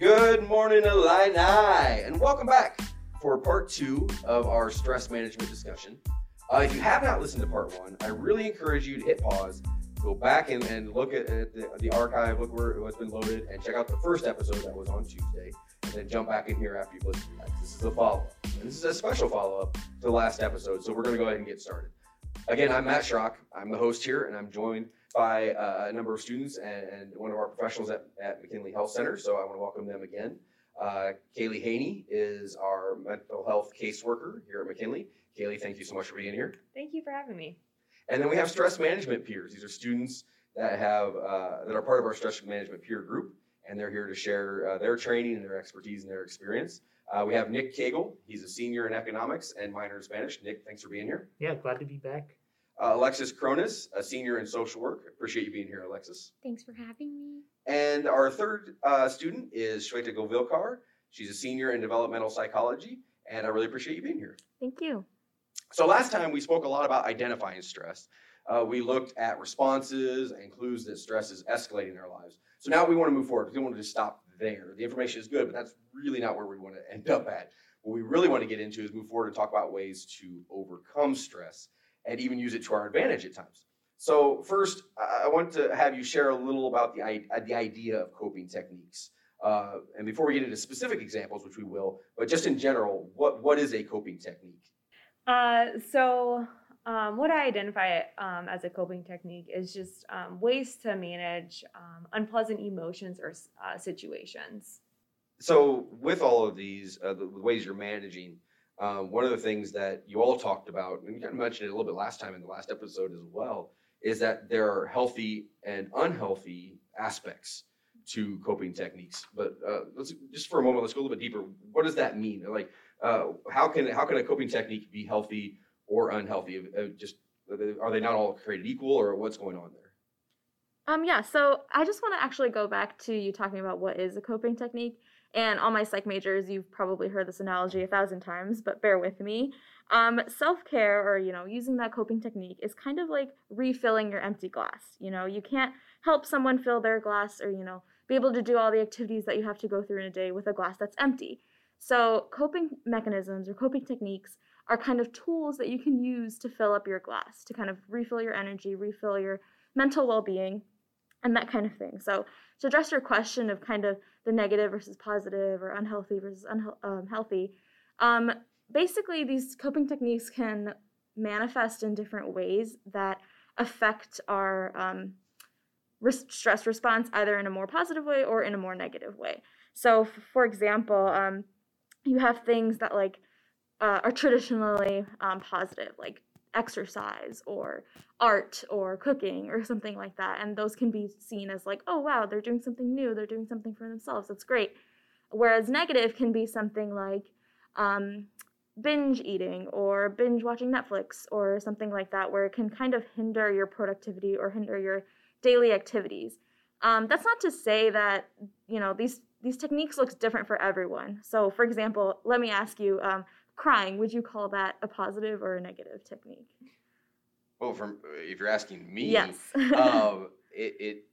Good morning, Illini, and welcome back for part two of our stress management discussion. Uh, if you have not listened to part one, I really encourage you to hit pause, go back and, and look at, at the, the archive, look where what's been loaded, and check out the first episode that was on Tuesday, and then jump back in here after you've listened to that. This is a follow up. And this is a special follow up to the last episode, so we're going to go ahead and get started. Again, I'm Matt Schrock. I'm the host here, and I'm joined by uh, a number of students and, and, one of our professionals at, at McKinley Health Center. So I want to welcome them again. Uh, Kaylee Haney is our mental health caseworker here at McKinley. Kaylee, thank you so much for being here. Thank you for having me. And then we have stress management peers. These are students that have uh, that are part of our stress management peer group, and they're here to share uh, their training and their expertise and their experience. Uh, we have Nick Cagle. He's a senior in economics and minor in Spanish. Nick, thanks for being here. Yeah, glad to be back. Uh, Alexis Cronus, a senior in social work. Appreciate you being here, Alexis. Thanks for having me. And our third uh, student is Shweta Govilkar. She's a senior in developmental psychology, and I really appreciate you being here. Thank you. So last time we spoke a lot about identifying stress. Uh, we looked at responses and clues that stress is escalating in our lives. So now we want to move forward. We don't want to just stop there. The information is good, but that's really not where we want to end up at. What we really want to get into is move forward and talk about ways to overcome stress and even use it to our advantage at times. So first, I want to have you share a little about the, uh, the idea of coping techniques. Uh, and before we get into specific examples, which we will, but just in general, what, what is a coping technique? Uh, so um, what I identify um, as a coping technique is just um, ways to manage um, unpleasant emotions or uh, situations. So with all of these, uh, the ways you're managing, um, one of the things that you all talked about, and you kind of mentioned it a little bit last time in the last episode as well, is that there are healthy and unhealthy aspects to coping techniques. But uh, let's just for a moment, let's go a little bit deeper. What does that mean? Like, uh, how can how can a coping technique be healthy or unhealthy? Uh, just are they not all created equal, or what's going on there? Um, yeah. So I just want to actually go back to you talking about what is a coping technique. And all my psych majors, you've probably heard this analogy a thousand times, but bear with me. Um, Self care, or you know, using that coping technique, is kind of like refilling your empty glass. You know, you can't help someone fill their glass, or you know, be able to do all the activities that you have to go through in a day with a glass that's empty. So, coping mechanisms or coping techniques are kind of tools that you can use to fill up your glass, to kind of refill your energy, refill your mental well being, and that kind of thing. So, to address your question of kind of the negative versus positive or unhealthy versus unhealthy, um, um, basically these coping techniques can manifest in different ways that affect our um, stress response either in a more positive way or in a more negative way. So, for example, um, you have things that like uh, are traditionally um, positive, like exercise or art or cooking or something like that. And those can be seen as like, oh, wow, they're doing something new, they're doing something for themselves. That's great. Whereas negative can be something like um, binge eating or binge watching Netflix or something like that, where it can kind of hinder your productivity or hinder your daily activities. Um, that's not to say that you know these these techniques looks different for everyone. So, for example, let me ask you, um, crying, would you call that a positive or a negative technique? Well, from if you're asking me, yes, um, it it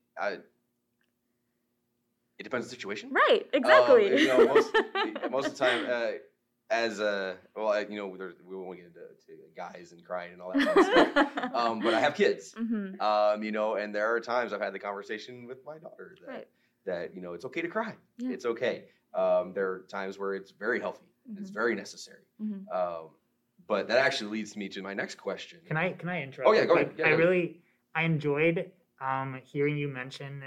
it depends on the situation. Right, exactly. Um, you know, most, most of the time, uh, as a well, you know, we won't get into guys and crying and all that kind of stuff. Um, but I have kids, mm-hmm. um, you know, and there are times I've had the conversation with my daughter that right. that you know it's okay to cry. Yeah. It's okay. Um, there are times where it's very healthy. Mm-hmm. It's very necessary. Mm-hmm. Um, but that actually leads me to my next question. Can I can I interrupt? Oh yeah, go ahead. Yeah, I really I enjoyed um, hearing you mention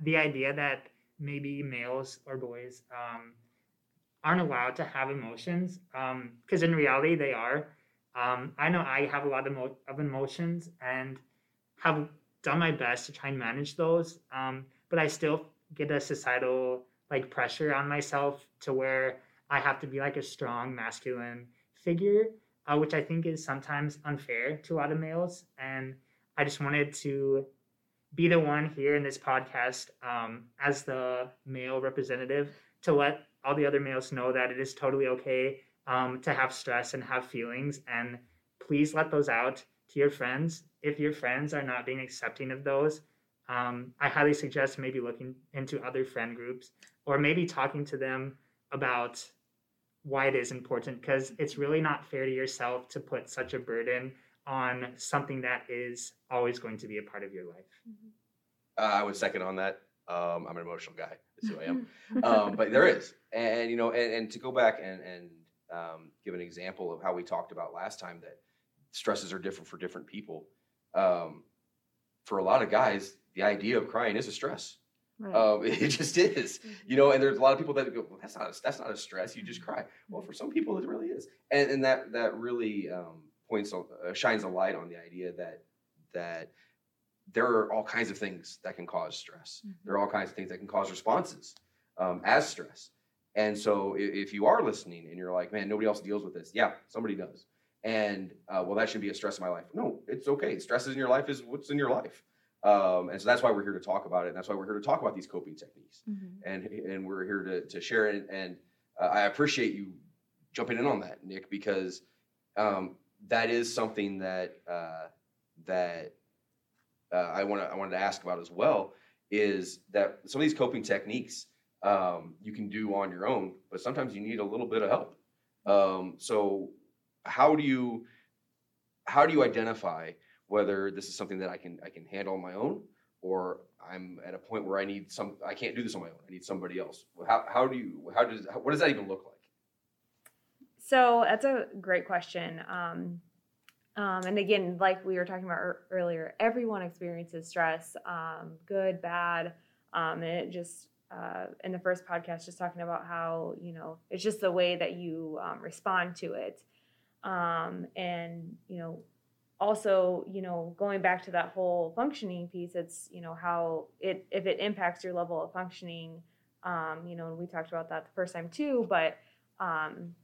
the idea that maybe males or boys um, aren't allowed to have emotions because um, in reality they are. Um, I know I have a lot of, mo- of emotions and have done my best to try and manage those, um, but I still get a societal like pressure on myself to where I have to be like a strong masculine figure, uh, which I think is sometimes unfair to a lot of males. And I just wanted to be the one here in this podcast um, as the male representative to let all the other males know that it is totally okay um, to have stress and have feelings. And please let those out to your friends. If your friends are not being accepting of those, um, I highly suggest maybe looking into other friend groups or maybe talking to them about why it is important because it's really not fair to yourself to put such a burden on something that is always going to be a part of your life. Uh, I would second on that. Um, I'm an emotional guy. That's who I am. um, but there is, and you know, and, and to go back and and um, give an example of how we talked about last time that stresses are different for different people. Um, for a lot of guys, the idea of crying is a stress. Right. Um, it just is, you know. And there's a lot of people that go, well, "That's not a, that's not a stress. You just cry." Well, for some people, it really is, and and that that really um, points on, uh, shines a light on the idea that that there are all kinds of things that can cause stress. There are all kinds of things that can cause responses um, as stress. And so, if, if you are listening and you're like, "Man, nobody else deals with this," yeah, somebody does. And uh, well, that should be a stress in my life. No, it's okay. Stresses in your life is what's in your life. Um, and so that's why we're here to talk about it. And that's why we're here to talk about these coping techniques. Mhm. And and we're here to to share it. And uh, I appreciate you jumping in on that, Nick, because um, that is something that uh, that uh, I want I wanted to ask about as well. Is that some of these coping techniques um, you can do on your own, but sometimes you need a little bit of help. Um, so how do you how do you identify whether this is something that I can I can handle on my own or I'm at a point where I need some I can't do this on my own. I need somebody else. How, how do you how does how, what does that even look like? So that's a great question. Um, um, and again, like we were talking about ear- earlier, everyone experiences stress, um, good, bad. Um, and it just, uh, in the first podcast, just talking about how, you know, it's just the way that you um, respond to it. Um, and, you know, also, you know, going back to that whole functioning piece, it's, you know, how it, if it impacts your level of functioning, um, you know, and we talked about that the first time too, but, um,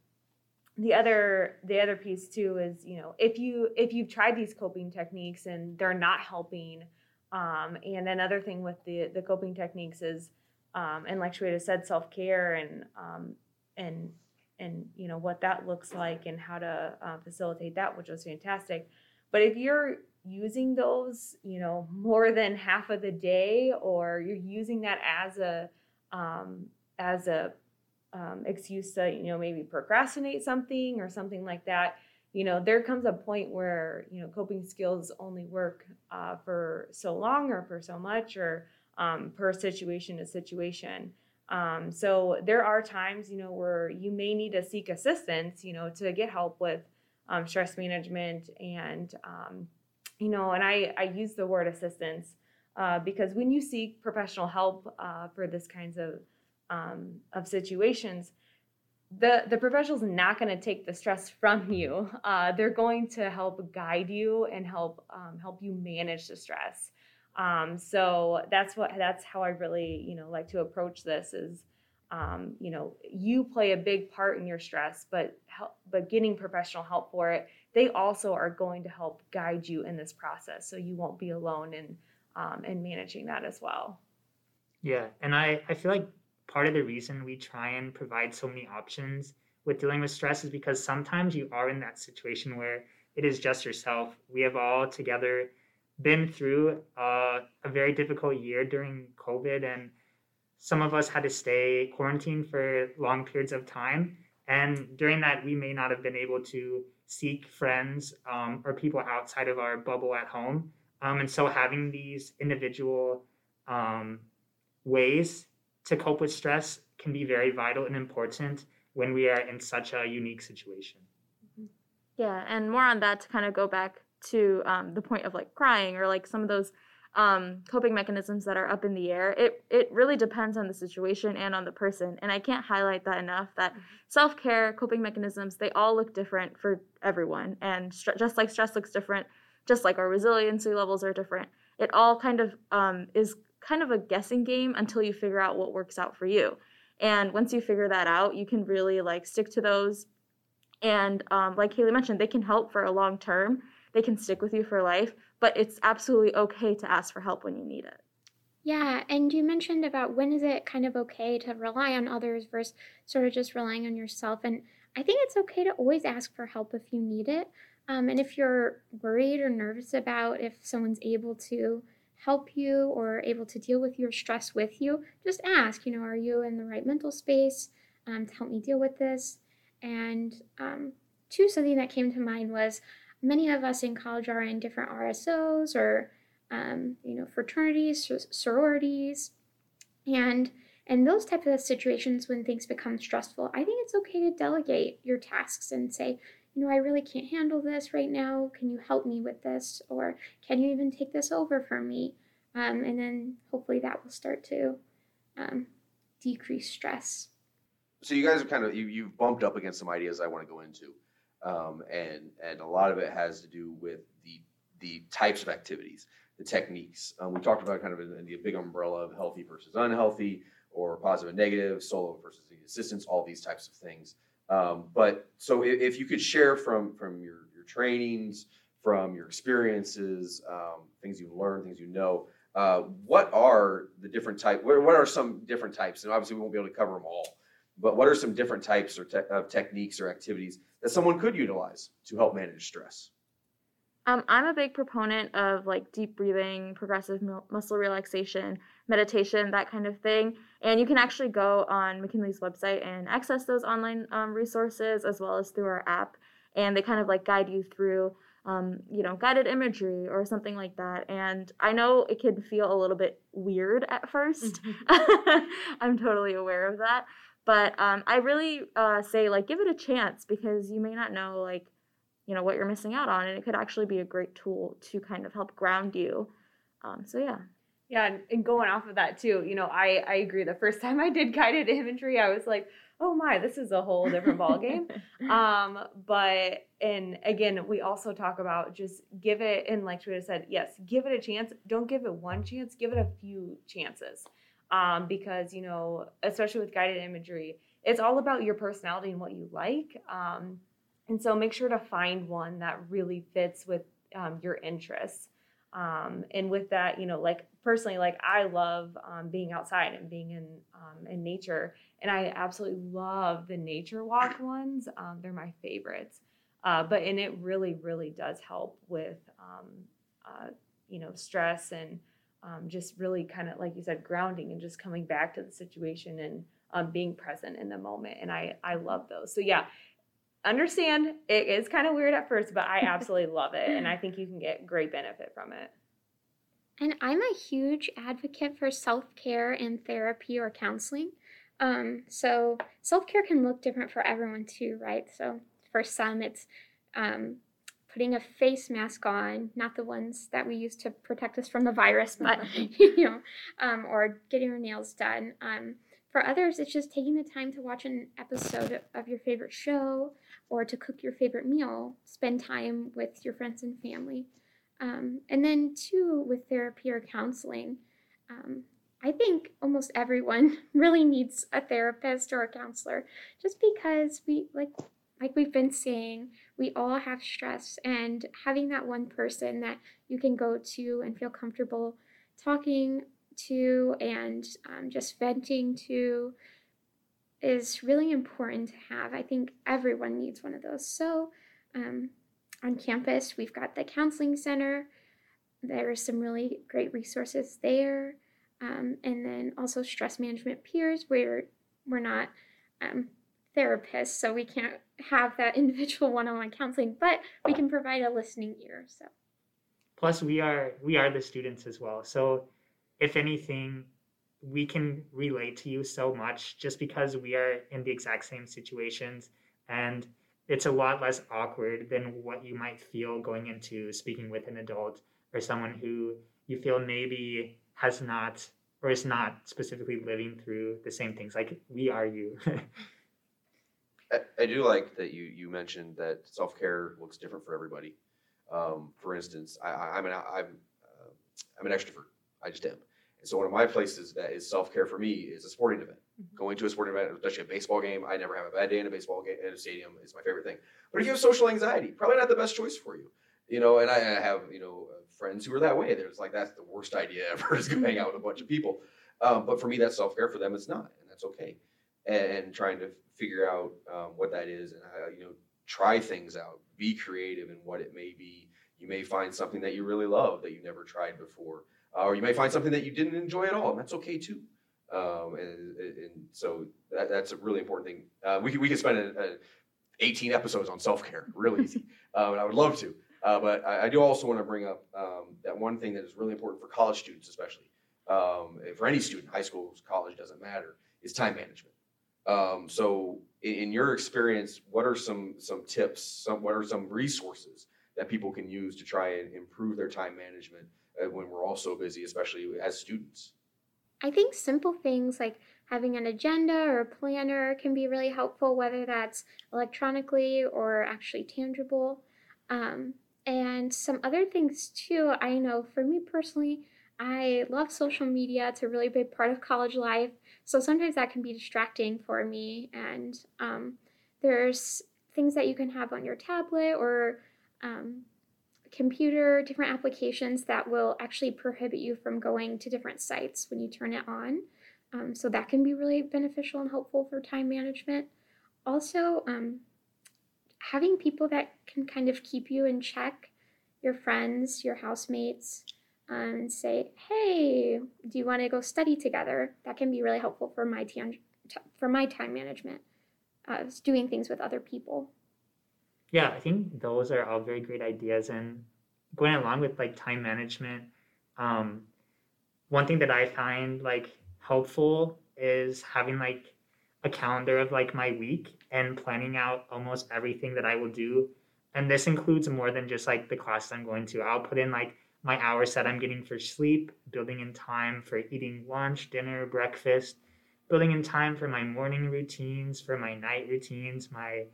the other the other piece too is you know if you if you've tried these coping techniques and they're not helping um, and another thing with the the coping techniques is um, and like Shweta said self-care and um, and and you know what that looks like and how to uh, facilitate that which was fantastic but if you're using those you know more than half of the day or you're using that as a um, as a um, excuse to you know maybe procrastinate something or something like that you know there comes a point where you know coping skills only work uh, for so long or for so much or um, per situation to situation. Um, so there are times you know where you may need to seek assistance you know to get help with um, stress management and um, you know and I, I use the word assistance uh, because when you seek professional help uh, for this kinds of um, of situations, the the professional's not going to take the stress from you. Uh, they're going to help guide you and help um, help you manage the stress. Um, so that's what that's how I really you know like to approach this is um, you know you play a big part in your stress, but help, but getting professional help for it, they also are going to help guide you in this process, so you won't be alone in um, in managing that as well. Yeah, and I, I feel like part of the reason we try and provide so many options with dealing with stress is because sometimes you are in that situation where it is just yourself. We have all together been through uh, a very difficult year during COVID, and some of us had to stay quarantined for long periods of time. And during that, we may not have been able to seek friends um, or people outside of our bubble at home. Um, and so, having these individual um, ways to cope with stress can be very vital and important when we are in such a unique situation. Yeah, and more on that to kind of go back to um, the point of like crying or like some of those um, coping mechanisms that are up in the air. It it really depends on the situation and on the person, and I can't highlight that enough. That self care, coping mechanisms, they all look different for everyone, and stre- just like stress looks different, just like our resiliency levels are different. It all kind of um, is kind of a guessing game until you figure out what works out for you. And once you figure that out, you can really like stick to those. And um, like Haley mentioned, they can help for a long term. They can stick with you for life, but it's absolutely okay to ask for help when you need it. Yeah, and you mentioned about when is it kind of okay to rely on others versus sort of just relying on yourself. And I think it's okay to always ask for help if you need it. Um, and if you're worried or nervous about if someone's able to help you or able to deal with your stress with you, just ask, you know, are you in the right mental space um, to help me deal with this? And um, two, something that came to mind was many of us in college are in different RSOs or, um, you know, fraternities, sororities, and and those types of situations when things become stressful, I think it's okay to delegate your tasks and say, you know, I really can't handle this right now. Can you help me with this? Or can you even take this over for me? Um, and then hopefully that will start to um, decrease stress. So you guys are kind of you you've bumped up against some ideas I want to go into, um, and and a lot of it has to do with the the types of activities, the techniques. Um, we talked about kind of in the big umbrella of healthy versus unhealthy, or positive and negative, solo versus assistance, all these types of things. Um, but so if, if, you could share from from your your trainings, from your experiences, um, things you've learned, things you know, uh, what are the different type? What, what are some different types? And obviously, we won't be able to cover them all. But what are some different types or te- of techniques or activities that someone could utilize to help manage stress? Um, I'm a big proponent of like deep breathing, progressive muscle relaxation, meditation, that kind of thing. And you can actually go on McKinley's website and access those online um, resources as well as through our app. And they kind of like guide you through, um, you know, guided imagery or something like that. And I know it can feel a little bit weird at 1st i I'm totally aware of that. But um, I really uh, say like give it a chance because you may not know like you know what you're missing out on and it could actually be a great tool to kind of help ground you. Um, so yeah. Yeah and going off of that too you know i i agree. The first time i did guided imagery i was like oh my this is a whole different ball game um but and again we also talk about just give it and like Shweta said yes give it a chance. Don't give it one chance give it a few chances um because you know especially with guided imagery it's all about your personality and what you like um and so make sure to find one that really fits with um, your interests. Um, and with that, you know, like personally, like I love um, being outside and being in um, in nature, and I absolutely love the nature walk ones. They're my favorites. Uh, but and it really, really does help with uh, you know stress and just really kind of like you said, grounding and just coming back to the situation and being present in the moment. And I I love those. So yeah, understand it is kind of weird at first, but I absolutely love it. And I think you can get great benefit from it. And I'm a huge advocate for self care and therapy or counseling. Um, so self care can look different for everyone too, right? So for some, it's um, putting a face mask on, not the ones that we use to protect us from the virus, but you know, um, or getting our nails done. Um, for others, it's just taking the time to watch an episode of your favorite show or to cook your favorite meal, spend time with your friends and family. Um, and then, two, with therapy or counseling, um, I think almost everyone really needs a therapist or a counselor just because we, like, like we've been saying, we all have stress, and having that one person that you can go to and feel comfortable talking to and um, just venting to is really important to have. I think everyone needs one of those. So, um, on campus, we've got the counseling center. There are some really great resources there. Um, and then also stress management peers, where we're not therapists, so we can't have that individual one-on-one counseling, but we can provide a listening ear. So, plus we are we are the students as well. So if anything, we can relate to you so much just because we are in the exact same situations and it's a lot less awkward than what you might feel going into speaking with an adult or someone who you feel maybe has not or is not specifically living through the same things like we are you I, I, do like that you you mentioned that self-care looks different for everybody um, for instance I, am an I'm uh, I'm an extrovert I just am. And so one of my places that is self care for me is a sporting event. Mm-hmm. Going to a sporting event, especially a baseball game, I never have a bad day in a baseball game in a stadium. Is my favorite thing. But if you have social anxiety, probably not the best choice for you. You know, and I, I have you know friends who are that way. There's like that's the worst idea ever is to hang out with a bunch of people. Um, but for me, that's self care. For them, it's not, and that's okay. And, and trying to figure out um, what that is and how, you know try things out, be creative in what it may be You may find something that you really love that you never tried before, uh, or you may find something that you didn't enjoy at all, and that's okay too. Um, and, and so that, that's a really important thing. Uh, we, we could spend a, a 18 episodes on self care, really easy, uh, and I would love to. Uh, but I, I, do also want to bring up um, that one thing that is really important for college students, especially um, for any student, high school, college doesn't matter, is time management. Um, so, in, your experience, what are some some tips? Some what are some resources that people can use to try and improve their time management uh, when we're all so busy, especially as students? I think simple things like having an agenda or a planner can be really helpful, whether that's electronically or actually tangible. Um, and some other things too, I know for me personally, I love social media. It's a really big part of college life. So sometimes that can be distracting for me. And um, there's things that you can have on your tablet or um, computer, different applications that will actually prohibit you from going to different sites when you turn it on. Um, so that can be really beneficial and helpful for time management. Also, um, having people that can kind of keep you in check, your friends, your housemates, and say, "Hey, do you want to go study together?" That can be really helpful for my t- for my time management, uh, doing things with other people. Yeah, I think those are all very great ideas. And going along with like time management, um, one thing that I find like helpful is having like a calendar of like my week and planning out almost everything that I will do. And this includes more than just like the classes I'm going to. I'll put in like my hours that I'm getting for sleep, building in time for eating lunch, dinner, breakfast, building in time for my morning routines, for my night routines, my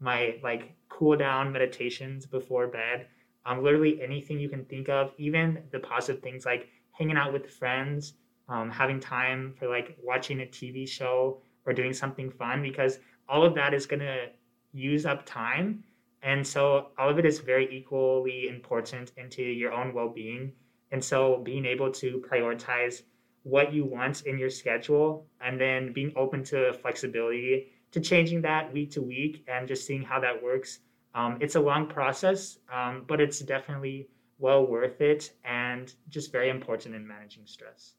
my like cool down meditations before bed. Um, literally anything you can think of, even the positive things like hanging out with friends, um, having time for like watching a TV show or doing something fun, because all of that is going to use up time. And so all of it is very equally important into your own well being. And so being able to prioritize what you want in your schedule and then being open to flexibility to changing that week to week and just seeing how that works. Um, it's a long process, um, but it's definitely well worth it and just very important in managing stress.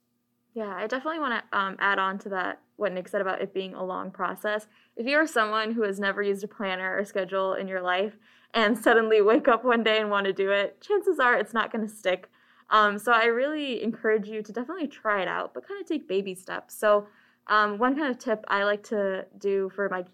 Yeah, I definitely want to um, add on to that what Nick said about it being a long process. If you're someone who has never used a planner or schedule in your life and suddenly wake up one day and want to do it, chances are it's not going to stick. Um, so I really encourage you to definitely try it out, but kind of take baby steps. So um, one kind of tip I like to do for my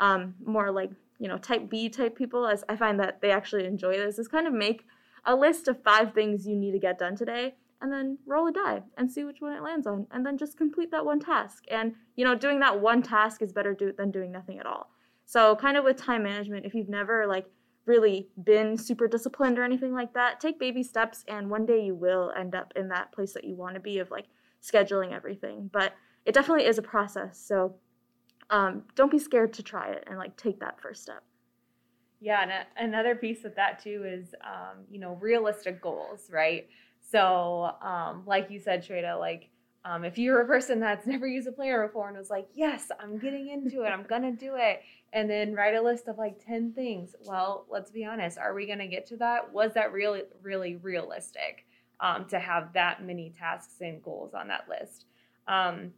um, more like you know type B type people, as I find that they actually enjoy this, is kind of make a list of five things you need to get done today, and then roll a die and see which one it lands on, and then just complete that one task. And you know, doing that one task is better do- than doing nothing at all. So kind of with time management, if you've never like really been super disciplined or anything like that, take baby steps, and one day you will end up in that place that you want to be of like scheduling everything. But it definitely is a process. So um, don't be scared to try it and like take that first step. Yeah, and a, another piece of that too is um, you know realistic goals, right? So um, like you said, Shweta, like um, if you're a person that's never used a planner before and was like, yes, I'm getting into it, I'm gonna do it, and then write a list of like 10 things. Well, let's be honest, are we gonna get to that? Was that really, really realistic um, to have that many tasks and goals on that list? Um,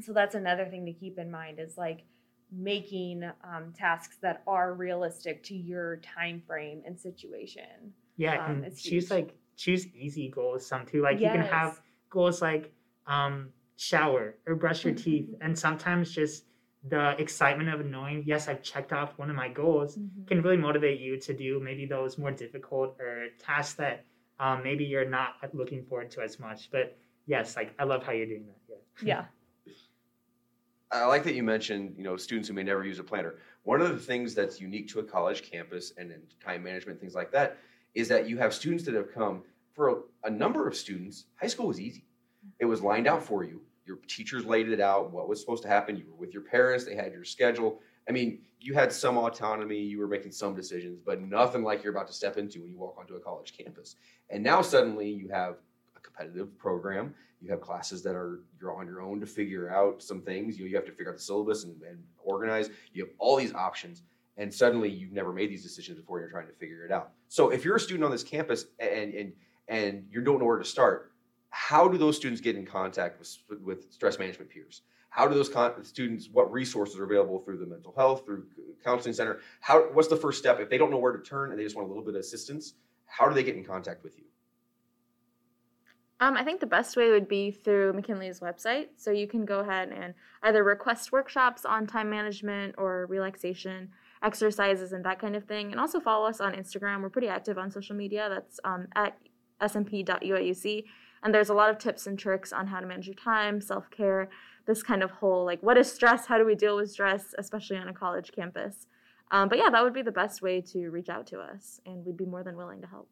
so that's another thing to keep in mind is like making um, tasks that are realistic to your time frame and situation. Yeah, um, and choose like choose easy goals. Some too, like yes. you can have goals like um, shower or brush your teeth, mm-hmm. and sometimes just the excitement of knowing yes i've checked off one of my goals mm-hmm. can really motivate you to do maybe those more difficult or tasks that um, maybe you're not looking forward to as much but yes like i love how you're doing that yeah yeah I like that you mentioned, you know, students who may never use a planner. One of the things that's unique to a college campus and in time management, things like that, is that you have students that have come for a, a number of students. High school was easy; it was lined out for you. Your teachers laid it out. What was supposed to happen? You were with your parents. They had your schedule. I mean, you had some autonomy. You were making some decisions, but nothing like you're about to step into when you walk onto a college campus. And now suddenly you have a competitive program you have classes that are you're on your own to figure out some things. You, know, you have to figure out the syllabus and, and organize. You have all these options, and suddenly you've never made these decisions before and you're trying to figure it out. So if you're a student on this campus and and and you don't know where to start, how do those students get in contact with, with stress management peers? How do those con- students, what resources are available through the mental health, through counseling center? How, what's the first step? If they don't know where to turn and they just want a little bit of assistance, how do they get in contact with you? Um, I think the best way would be through McKinley's website. So you can go ahead and either request workshops on time management or relaxation exercises and that kind of thing. And also follow us on Instagram. We're pretty active on social media. That's um, at smp.uiuc. And there's a lot of tips and tricks on how to manage your time, self care, this kind of whole like, what is stress? How do we deal with stress, especially on a college campus? Um, but yeah, that would be the best way to reach out to us, and we'd be more than willing to help.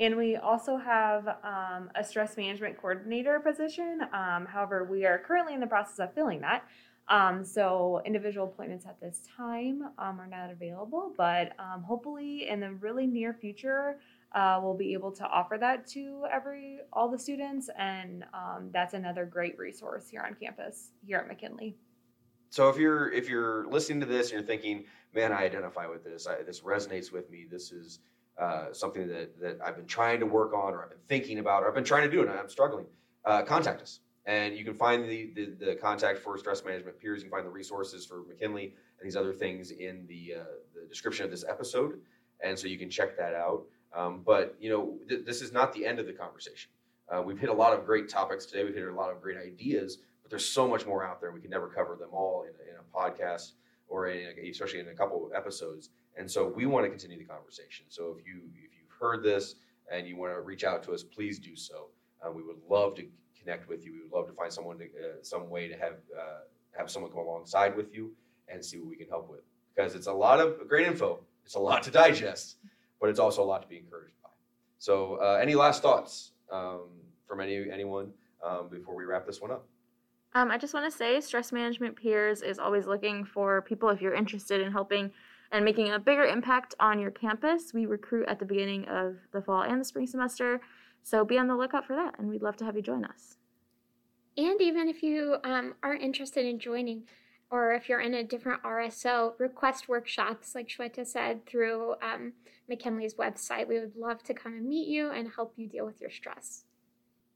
And we also have um, a stress management coordinator position. Um, however, we are currently in the process of filling that. Um, so individual appointments at this time um, are not available, but um, hopefully in the really near future, uh, we'll be able to offer that to every all the students, and um, that's another great resource here on campus here at McKinley. So if you're if you're listening to this and you're thinking, man, I identify with this, I, this resonates with me, this is uh, something that that I've been trying to work on, or I've been thinking about, or I've been trying to do, and I'm struggling, uh, contact us. And you can find the, the, the contact for stress management peers. You can find the resources for McKinley and these other things in the uh, the description of this episode, and so you can check that out. Um, but you know, th- this is not the end of the conversation. Uh, we've hit a lot of great topics today. We've hit a lot of great ideas, but there's so much more out there. We can never cover them all in a, in a podcast or in a, especially in a couple of episodes. And so we want to continue the conversation. So if you if you've heard this and you want to reach out to us, please do so. Uh, we would love to connect with you. We would love to find someone to uh, some way to have uh, have someone come alongside with you and see what we can help with because it's a lot of great info. It's a lot to digest but it's also a lot to be encouraged by. So, uh, any last thoughts um, from any anyone um, before we wrap this one up? Um, I just want to say, Stress Management Peers is always looking for people if you're interested in helping and making a bigger impact on your campus. We recruit at the beginning of the fall and the spring semester, so be on the lookout for that, and we'd love to have you join us. And even if you um, aren't interested in joining, or if you're in a different RSO, request workshops, like Shweta said, through um, McKinley's website. We would love to come and meet you and help you deal with your stress.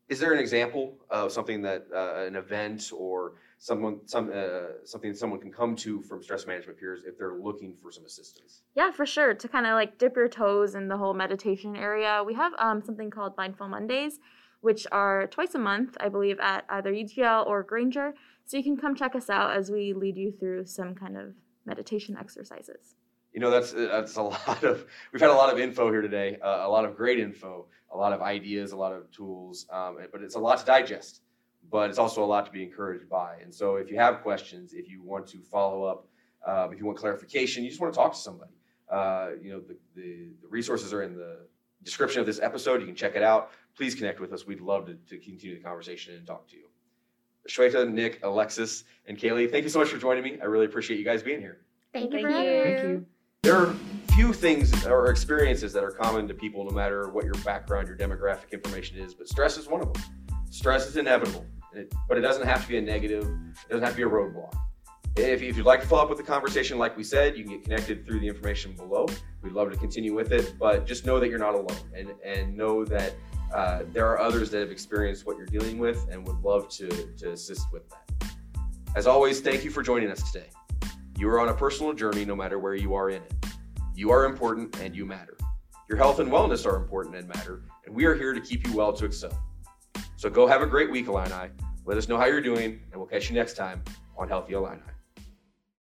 Is there an example of something that uh, an event or someone some uh, something someone can come to from stress management peers if they're looking for some assistance? Yeah, for sure. To kind of like dip your toes in the whole meditation area, we have um, something called Mindful Mondays, which are twice a month, I believe, at either UGL or Grainger. So you can come check us out as we lead you through some kind of meditation exercises. You know, that's that's a lot of. We've had a lot of info here today, uh, a lot of great info, a lot of ideas, a lot of tools, um, but it's a lot to digest. But it's also a lot to be encouraged by. And so, if you have questions, if you want to follow up, uh, if you want clarification, you just want to talk to somebody. Uh, you know, the, the, the resources are in the description of this episode. You can check it out. Please connect with us. We'd love to, to continue the conversation and talk to you. Shweta, Nick, Alexis, and Kaylee, thank you so much for joining me. I really appreciate you guys being here. Thank, you Thank you. Thank you. There are few things or experiences that are common to people, no matter what your background, your demographic information is, but stress is one of them. Stress is inevitable, it- but it doesn't have to be a negative, it doesn't have to be a roadblock. If, if you'd like to follow up with the conversation, like we said, you can get connected through the information below. We'd love to continue with it, but just know that you're not alone and, and know that uh, there are others that have experienced what you're dealing with and would love to, to assist with that. As always, thank you for joining us today. You are on a personal journey no matter where you are in it. You are important and you matter. Your health and wellness are important and matter, and we are here to keep you well to excel. So go have a great week, Illini. Let us know how you're doing, and we'll catch you next time on Healthy Illini.